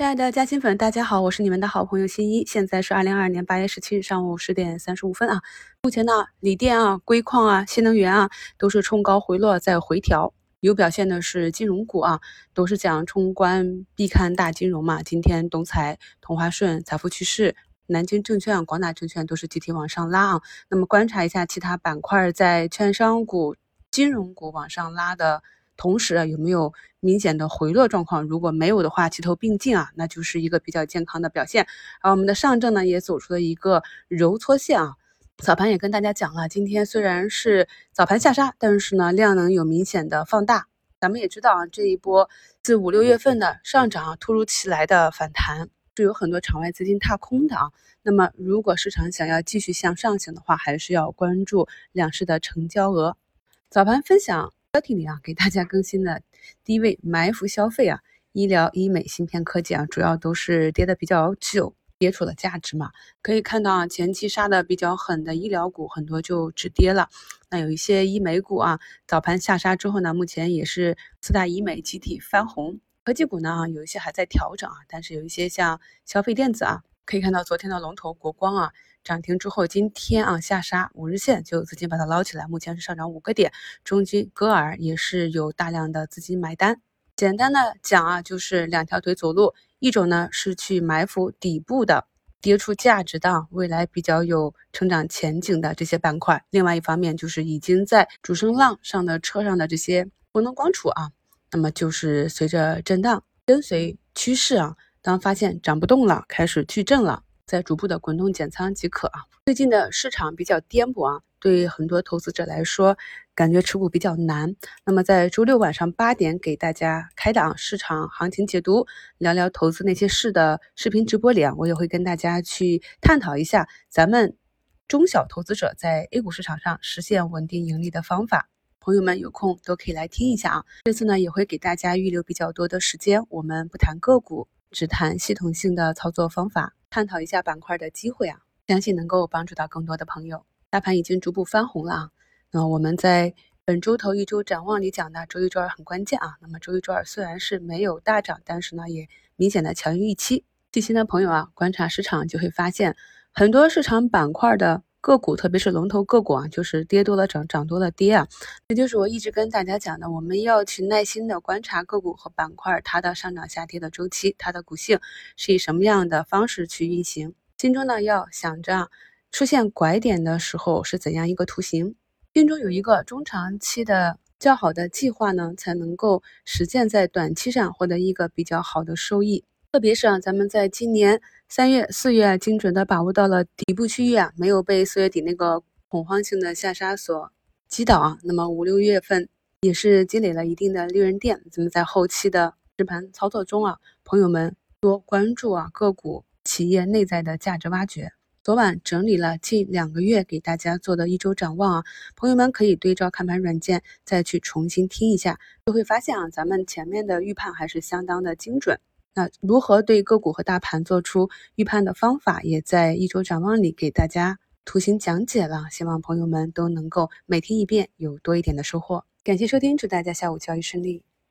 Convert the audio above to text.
亲爱的嘉兴粉，大家好，我是你们的好朋友新一。现在是二零二二年八月十七日上午十点三十五分啊。目前呢，锂电啊、硅矿啊、新能源啊都是冲高回落，在回调。有表现的是金融股啊，都是讲冲关必看大金融嘛。今天东财、同花顺、财富趋势、南京证券、广大证券都是集体往上拉啊。那么观察一下其他板块，在券商股、金融股往上拉的。同时啊有没有明显的回落状况？如果没有的话，齐头并进啊，那就是一个比较健康的表现。而我们的上证呢，也走出了一个揉搓线啊。早盘也跟大家讲了，今天虽然是早盘下杀，但是呢量能有明显的放大。咱们也知道啊，这一波自五六月份的上涨，突如其来的反弹，是有很多场外资金踏空的啊。那么如果市场想要继续向上行的话，还是要关注两市的成交额。早盘分享。标题里啊，给大家更新的低位埋伏消费啊，医疗、医美、芯片科技啊，主要都是跌的比较久，跌出了价值嘛。可以看到啊，前期杀的比较狠的医疗股很多就止跌了。那有一些医美股啊，早盘下杀之后呢，目前也是四大医美集体翻红。科技股呢，有一些还在调整啊，但是有一些像消费电子啊，可以看到昨天的龙头国光啊。涨停之后，今天啊下杀五日线就有资金把它捞起来，目前是上涨五个点。中金、歌尔也是有大量的资金买单。简单的讲啊，就是两条腿走路，一种呢是去埋伏底部的跌出价值的、未来比较有成长前景的这些板块；另外一方面就是已经在主升浪上的车上的这些功能光储啊，那么就是随着震荡跟随趋势啊，当发现涨不动了，开始巨震了。再逐步的滚动减仓即可啊。最近的市场比较颠簸啊，对很多投资者来说，感觉持股比较难。那么在周六晚上八点给大家开档市场行情解读，聊聊投资那些事的视频直播里啊，我也会跟大家去探讨一下咱们中小投资者在 A 股市场上实现稳定盈利的方法。朋友们有空都可以来听一下啊。这次呢也会给大家预留比较多的时间，我们不谈个股，只谈系统性的操作方法。探讨一下板块的机会啊，相信能够帮助到更多的朋友。大盘已经逐步翻红了啊，那我们在本周头一周展望里讲的周一、周二很关键啊。那么周一、周二虽然是没有大涨，但是呢也明显的强于预期。细心的朋友啊，观察市场就会发现，很多市场板块的个股，特别是龙头个股啊，就是跌多了涨，涨多了跌啊。这就是我一直跟大家讲的，我们要去耐心的观察个股和板块它的上涨下跌的周期，它的股性是以什么样的方式去运行，心中呢要想着出现拐点的时候是怎样一个图形，心中有一个中长期的较好的计划呢，才能够实现在短期上获得一个比较好的收益。特别是啊，咱们在今年三月、四月精准的把握到了底部区域啊，没有被四月底那个恐慌性的下杀所。击倒啊，那么五六月份也是积累了一定的利润垫。咱们在后期的实盘操作中啊，朋友们多关注啊个股企业内在的价值挖掘。昨晚整理了近两个月给大家做的一周展望啊，朋友们可以对照看盘软件再去重新听一下，就会发现啊，咱们前面的预判还是相当的精准。那如何对个股和大盘做出预判的方法，也在一周展望里给大家。图形讲解了，希望朋友们都能够每听一遍，有多一点的收获。感谢收听，祝大家下午交易顺利。